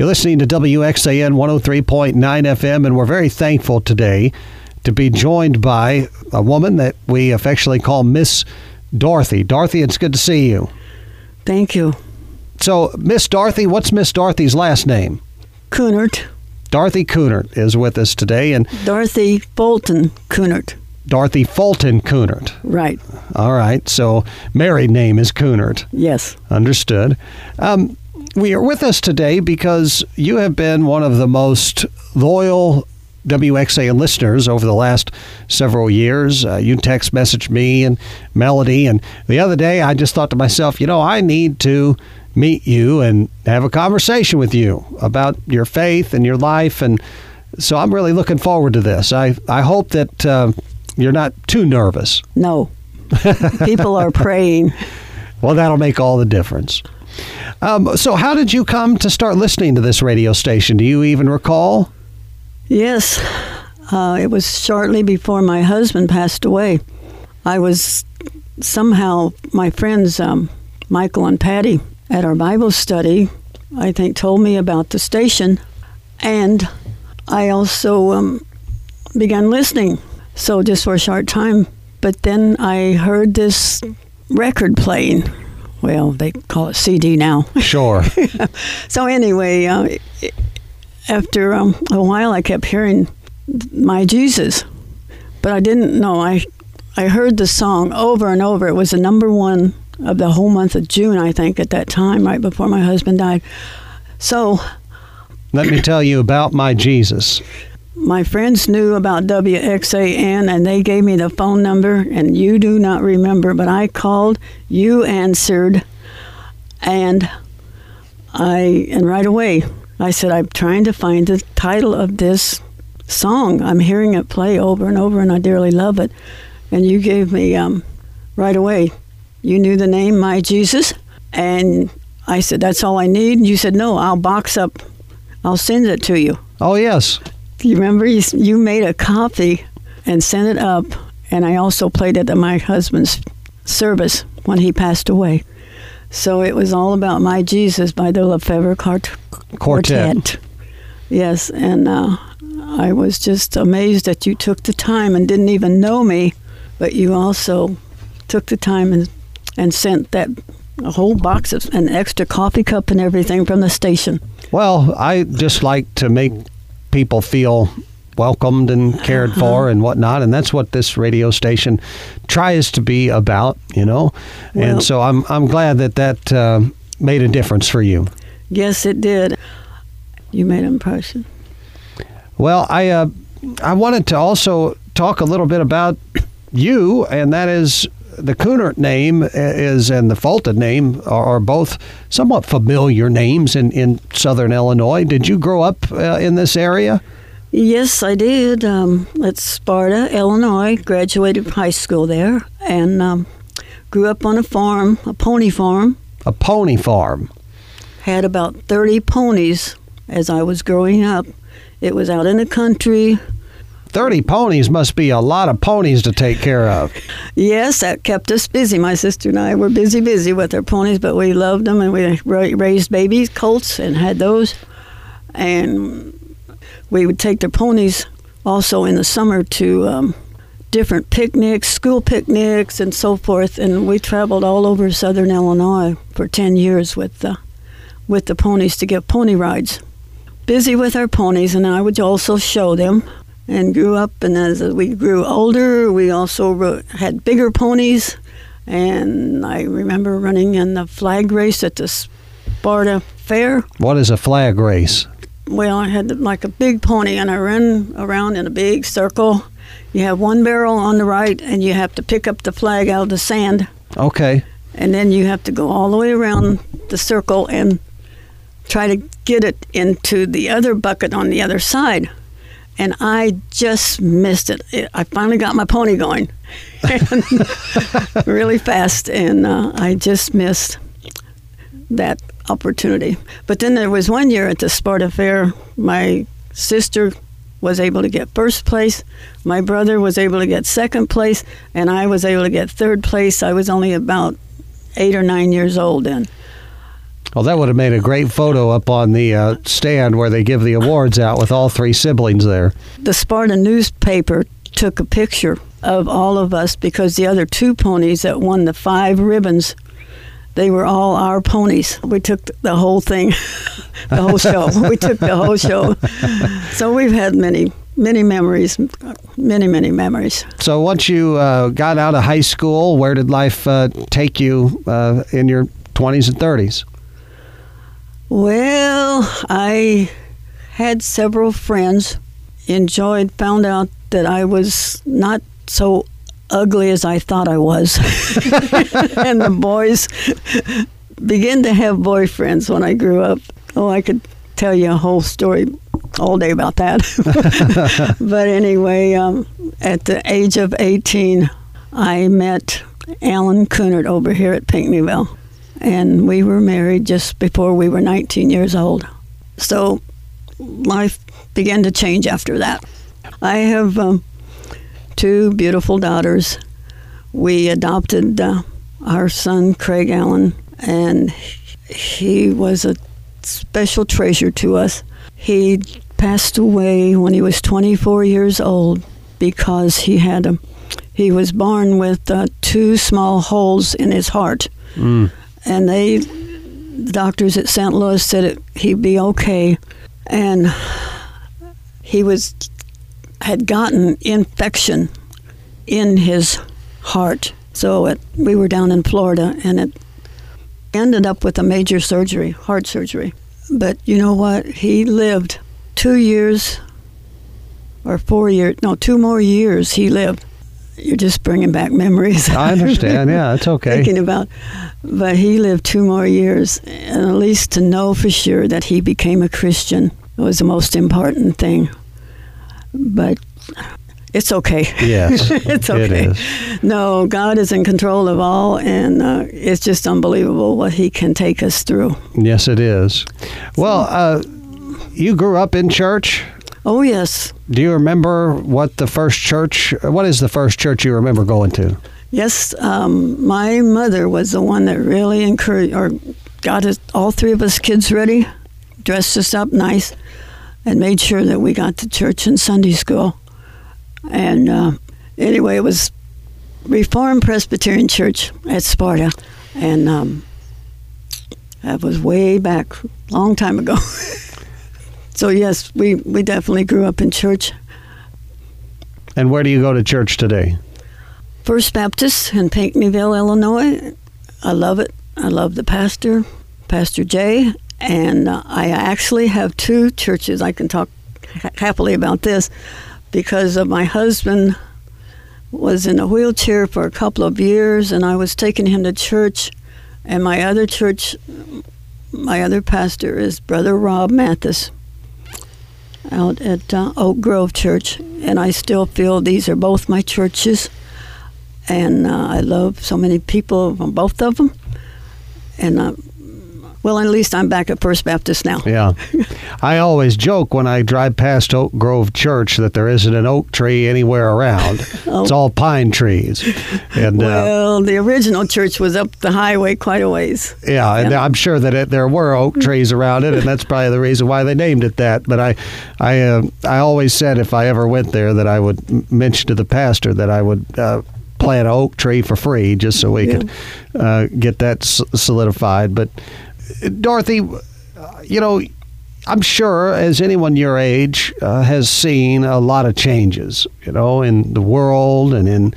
You're listening to WXAN 103.9 FM, and we're very thankful today to be joined by a woman that we affectionately call Miss Dorothy. Dorothy, it's good to see you. Thank you. So, Miss Dorothy, what's Miss Dorothy's last name? Kuhnert. Dorothy Kuhnert is with us today, and Dorothy Bolton Kuhnert. Dorothy Fulton Kuhnert. Right. All right, so married name is Kuhnert. Yes. Understood. Um, we are with us today because you have been one of the most loyal WXA listeners over the last several years. Uh, you text messaged me and Melody, and the other day I just thought to myself, you know, I need to meet you and have a conversation with you about your faith and your life, and so I'm really looking forward to this. I I hope that uh, you're not too nervous. No. People are praying. Well, that'll make all the difference. Um, so, how did you come to start listening to this radio station? Do you even recall? Yes. Uh, it was shortly before my husband passed away. I was somehow, my friends, um, Michael and Patty, at our Bible study, I think, told me about the station. And I also um, began listening. So, just for a short time. But then I heard this record playing well, they call it CD now. Sure. so anyway, uh, after um, a while, I kept hearing "My Jesus," but I didn't know. I I heard the song over and over. It was the number one of the whole month of June, I think, at that time, right before my husband died. So. Let me tell you about my Jesus my friends knew about WXAN and they gave me the phone number, and you do not remember, but I called, you answered, and I, and right away, I said, I'm trying to find the title of this song. I'm hearing it play over and over, and I dearly love it. And you gave me, um, right away, you knew the name, My Jesus, and I said, That's all I need. And you said, No, I'll box up, I'll send it to you. Oh, yes. You remember you, you made a copy and sent it up, and I also played it at my husband's service when he passed away. So it was all about My Jesus by the Lefevre Quart- Quartet. Quartet. Yes, and uh, I was just amazed that you took the time and didn't even know me, but you also took the time and, and sent that a whole box of an extra coffee cup and everything from the station. Well, I just like to make people feel welcomed and cared uh-huh. for and whatnot and that's what this radio station tries to be about you know? Well, and so i'm i'm glad that that uh, made a difference for you. Yes it did. You made an impression. Well i uh, i wanted to also talk a little bit about you and that is the Kuhnert name is and the Fulton name are, are, both somewhat familiar names in, in southern Illinois. Did you grow up uh, in this area? Yes, I did. Um, at Sparta, Illinois, graduated high school there, and um, grew up on a farm, a pony farm. A pony farm. Had about 30 ponies as I was growing up. It was out in the country. 30 ponies must be a lot of ponies to take care of. yes, that kept us busy. My sister and I were busy, busy with our ponies, but we loved them and we raised babies, colts, and had those. And we would take the ponies also in the summer to um, different picnics, school picnics, and so forth. And we traveled all over southern Illinois for 10 years with the, with the ponies to get pony rides. Busy with our ponies, and I would also show them and grew up. And as we grew older, we also had bigger ponies. And I remember running in the flag race at the Sparta Fair. What is a flag race? Well, I had like a big pony, and I ran around in a big circle. You have one barrel on the right, and you have to pick up the flag out of the sand. Okay. And then you have to go all the way around the circle and try to get it into the other bucket on the other side and I just missed it. I finally got my pony going really fast, and uh, I just missed that opportunity. But then there was one year at the Sparta Fair, my sister was able to get first place, my brother was able to get second place, and I was able to get third place. I was only about eight or nine years old then. Well, that would have made a great photo up on the uh, stand where they give the awards out with all three siblings there. The Sparta newspaper took a picture of all of us because the other two ponies that won the five ribbons, they were all our ponies. We took the whole thing, the whole show. we took the whole show. So we've had many, many memories, many, many memories. So once you uh, got out of high school, where did life uh, take you uh, in your 20s and 30s? Well, I had several friends, enjoyed, found out that I was not so ugly as I thought I was. and the boys began to have boyfriends when I grew up. Oh, I could tell you a whole story all day about that. but anyway, um, at the age of 18, I met Alan Kuhnert over here at Pinckneyville and we were married just before we were 19 years old. So life began to change after that. I have um, two beautiful daughters. We adopted uh, our son, Craig Allen, and he was a special treasure to us. He passed away when he was 24 years old because he had a he was born with uh, two small holes in his heart. Mm and they, the doctors at St. Louis said it, he'd be okay, and he was had gotten infection in his heart. So it, we were down in Florida, and it ended up with a major surgery, heart surgery. But you know what? He lived two years or four years, no, two more years he lived you're just bringing back memories. I understand. Yeah, it's okay. Thinking about, but he lived two more years, and at least to know for sure that he became a Christian was the most important thing. But it's okay. Yes, it's okay. It no, God is in control of all, and uh, it's just unbelievable what He can take us through. Yes, it is. Well, uh, you grew up in church. Oh, yes. Do you remember what the first church, what is the first church you remember going to? Yes, um, my mother was the one that really encouraged, or got us, all three of us kids ready, dressed us up nice, and made sure that we got to church and Sunday school. And uh, anyway, it was Reformed Presbyterian Church at Sparta, and um, that was way back, long time ago. So yes, we we definitely grew up in church. And where do you go to church today? First Baptist in Pinckneyville, Illinois. I love it. I love the pastor, Pastor Jay, and uh, I actually have two churches. I can talk ha- happily about this because of my husband was in a wheelchair for a couple of years, and I was taking him to church. And my other church, my other pastor is Brother Rob Mathis out at uh, Oak Grove Church, and I still feel these are both my churches, and uh, I love so many people from both of them, and uh, well, at least I'm back at First Baptist now. Yeah. I always joke when I drive past Oak Grove Church that there isn't an oak tree anywhere around. oh. It's all pine trees. And uh, Well, uh, the original church was up the highway quite a ways. Yeah, and I'm sure that it, there were oak trees around it, and that's probably the reason why they named it that. But I, I, uh, I always said if I ever went there that I would mention to the pastor that I would. Uh, plant an oak tree for free just so we yeah. could uh, get that solidified. But Dorothy, you know, I'm sure as anyone your age uh, has seen a lot of changes, you know, in the world and in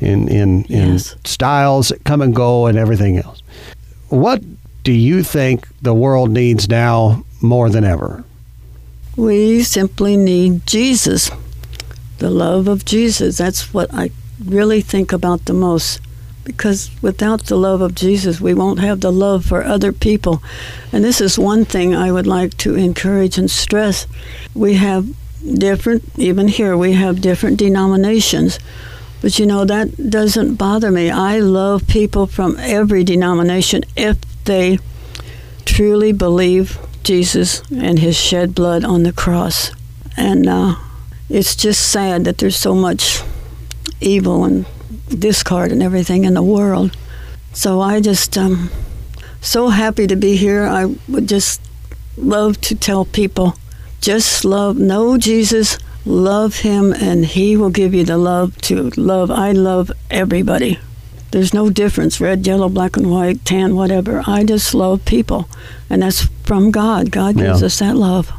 in in, yes. in styles that come and go and everything else. What do you think the world needs now more than ever? We simply need Jesus. The love of Jesus. That's what I really think about the most because without the love of Jesus, we won't have the love for other people. And this is one thing I would like to encourage and stress. We have different, even here, we have different denominations. But you know, that doesn't bother me. I love people from every denomination if they truly believe Jesus and his shed blood on the cross. And uh, it's just sad that there's so much evil and discard and everything in the world. So I just um, so happy to be here. I would just love to tell people just love, know Jesus, love Him, and He will give you the love to love. I love everybody. There's no difference red, yellow, black and white, tan, whatever. I just love people. And that's from God. God gives Yeah. us that love.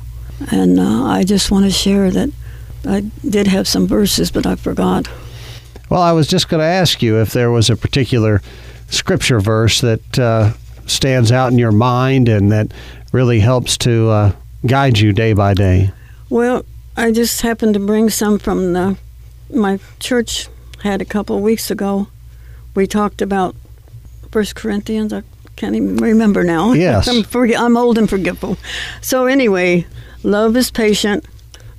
And uh, I just want to share that I did have some verses, but I forgot. Well, I was just going to ask you if there was a particular scripture verse that uh, stands out in your mind and that really helps to uh, guide you day by day. Well, I just happened to bring some from the my church had a couple of weeks ago. We talked about First Corinthians. I can't even remember now. Yes. I'm, forget, I'm old and forgetful. So anyway, love is patient,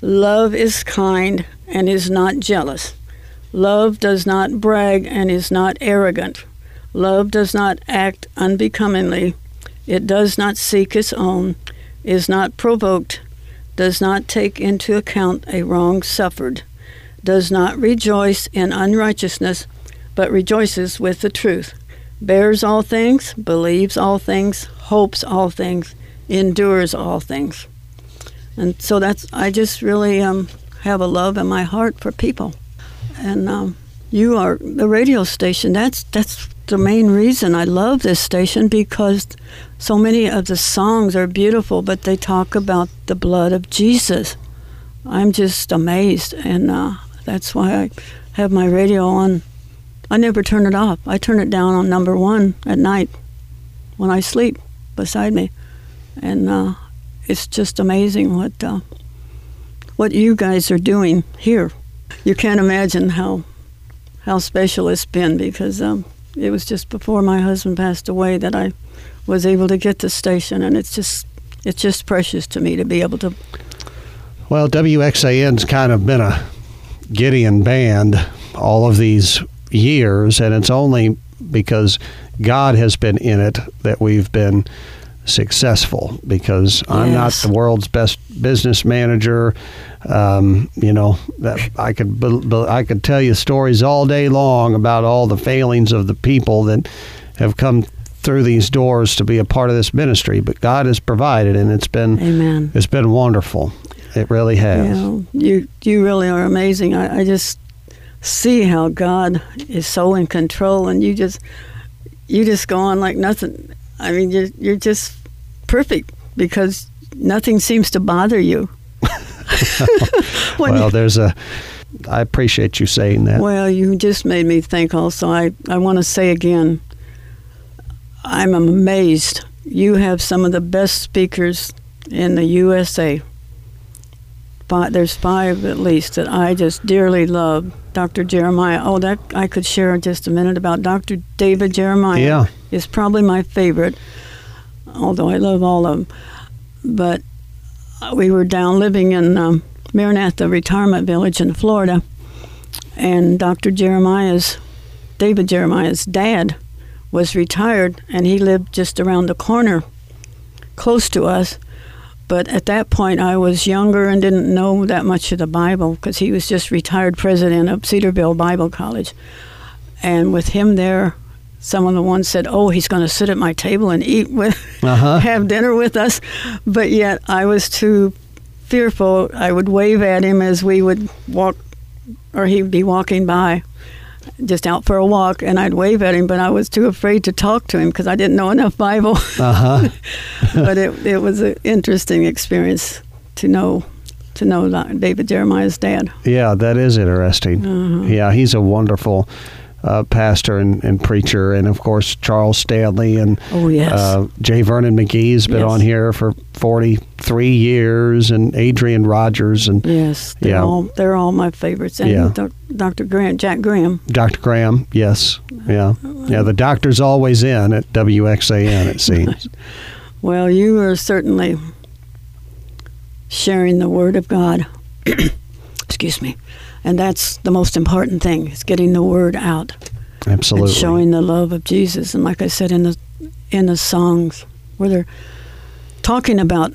love is kind, and is not jealous. Love does not brag and is not arrogant. Love does not act unbecomingly. It does not seek its own, is not provoked, does not take into account a wrong suffered, does not rejoice in unrighteousness, but rejoices with the truth, bears all things, believes all things, hopes all things, endures all things. And so that's, I just really um, have a love in my heart for people. And um, you are the radio station. That's that's the main reason I love this station because so many of the songs are beautiful, but they talk about the blood of Jesus. I'm just amazed, and uh, that's why I have my radio on. I never turn it off. I turn it down on number one at night when I sleep beside me, and uh, it's just amazing what uh, what you guys are doing here. You can't imagine how how special it's been because um, it was just before my husband passed away that I was able to get the station, and it's just it's just precious to me to be able to. Well, WXAN's kind of been a Gideon band all of these years, and it's only because God has been in it that we've been successful. Because I'm not the world's best business manager. Um, you know, that I could I could tell you stories all day long about all the failings of the people that have come through these doors to be a part of this ministry. But God has provided, and it's been Amen. it's been wonderful. It really has. You you you really are amazing. I, I just see how God is so in control, and you just you just go on like nothing. I mean, you're you're just perfect because nothing seems to bother you. Well, there's a. I appreciate you saying that. Well, you just made me think also. I, I want to say again, I'm amazed. You have some of the best speakers in the USA. Five, there's five at least that I just dearly love. Dr. Jeremiah. Oh, that I could share just a minute about Dr. David Jeremiah. Yeah. is probably my favorite, although I love all of them. But we were down living in um, Maranatha Retirement Village in Florida, and Dr. Jeremiah's, David Jeremiah's dad, was retired, and he lived just around the corner, close to us. But at that point, I was younger and didn't know that much of the Bible because he was just retired president of Cedarville Bible College. And with him there, some of the ones said, "Oh, he's going to sit at my table and eat with, Uh-huh. have dinner with us," but yet I was too fearful. I would wave at him as we would walk, or he'd be walking by, just out for a walk, and I'd wave at him, but I was too afraid to talk to him because I didn't know enough Bible. Uh huh. but it it was an interesting experience to know to know David Jeremiah's dad. yeah, that is interesting. Uh-huh. Yeah, he's a wonderful uh, pastor and, and preacher, and of course Charles Stanley and Oh yes. uh, J. Vernon McGee's been Yes. on here for forty three years, and Adrian Rogers and Yes, they're Yeah. all they're all my favorites. And Yeah. Dr. Graham, Jack Graham. Dr. Graham. Yes, yeah, yeah. The doctor's always in at WXAN. It seems. Well, you are certainly sharing the word of God. Excuse me. And that's the most important thing, is getting the word out Absolutely. showing the love of Jesus. And like I said in the in the songs where they're talking about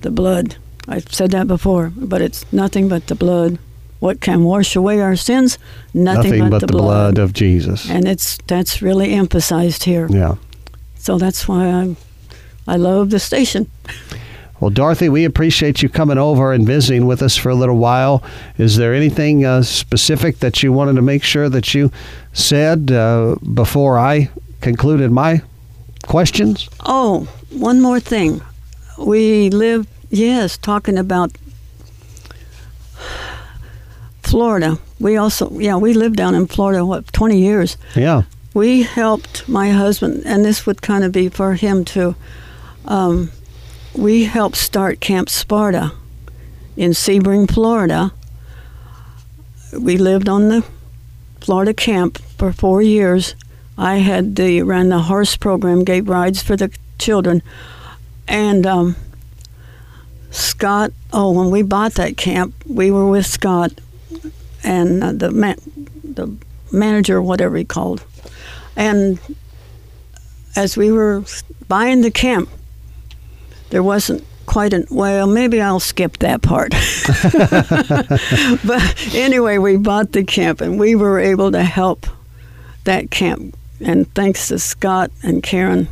the blood. I've said that before, but it's nothing but the blood. What can wash away our sins? Nothing, Nothing but the blood of Jesus. and it's that's really emphasized here. Yeah. so that's why I I love the station. Well, Dorothy, we appreciate you coming over and visiting with us for a little while. Is there anything uh, specific that you wanted to make sure that you said uh, before I concluded my questions? Oh, one more thing. We live, yes, talking about Florida. We also, yeah, we lived down in Florida, what, 20 years. Yeah. We helped my husband, and this would kind of be for him to. Um, we helped start Camp Sparta in Sebring, Florida. We lived on the Florida camp for four years. I had the ran the horse program, gave rides for the children, and um, Scott. Oh, when we bought that camp, we were with Scott and uh, the man, the manager, whatever he called, and as we were buying the camp, there wasn't quite an well maybe i'll skip that part. But anyway we bought the camp and we were able to help that camp. And thanks to scott and karen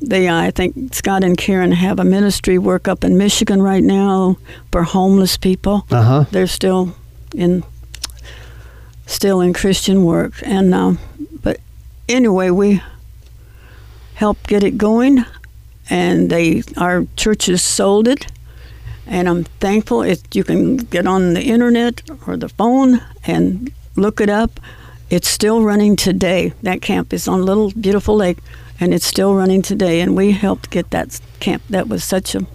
they i think scott and karen have a ministry work up in michigan right now for homeless people. Uh-huh. they're still in still in christian work. And um, but anyway we helped get it going and they our churches sold it and i'm thankful it you can get on the internet or the phone and look it up it's still running today that camp is on little beautiful lake and it's still running today and we helped get that camp that was such a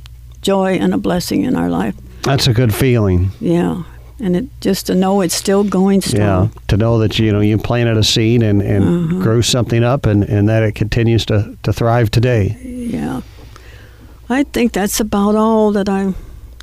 joy and a blessing in our life That's a good feeling. yeah and it just to know it's still going strong. Yeah, to know that you know you planted a seed and, and uh-huh. grew something up, and, and that it continues to, to thrive today. Yeah. I think that's about all that I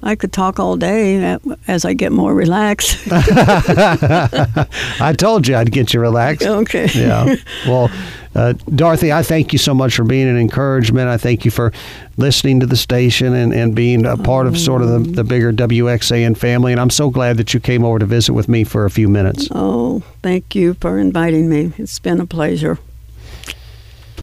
I could talk all day as I get more relaxed. I told you I'd get you relaxed. okay. yeah. Well, uh, Dorothy, I thank you so much for being an encouragement. I thank you for listening to the station and, and being a part of sort of the, the bigger WXAN family. And I'm so glad that you came over to visit with me for a few minutes. Oh, thank you for inviting me. It's been a pleasure.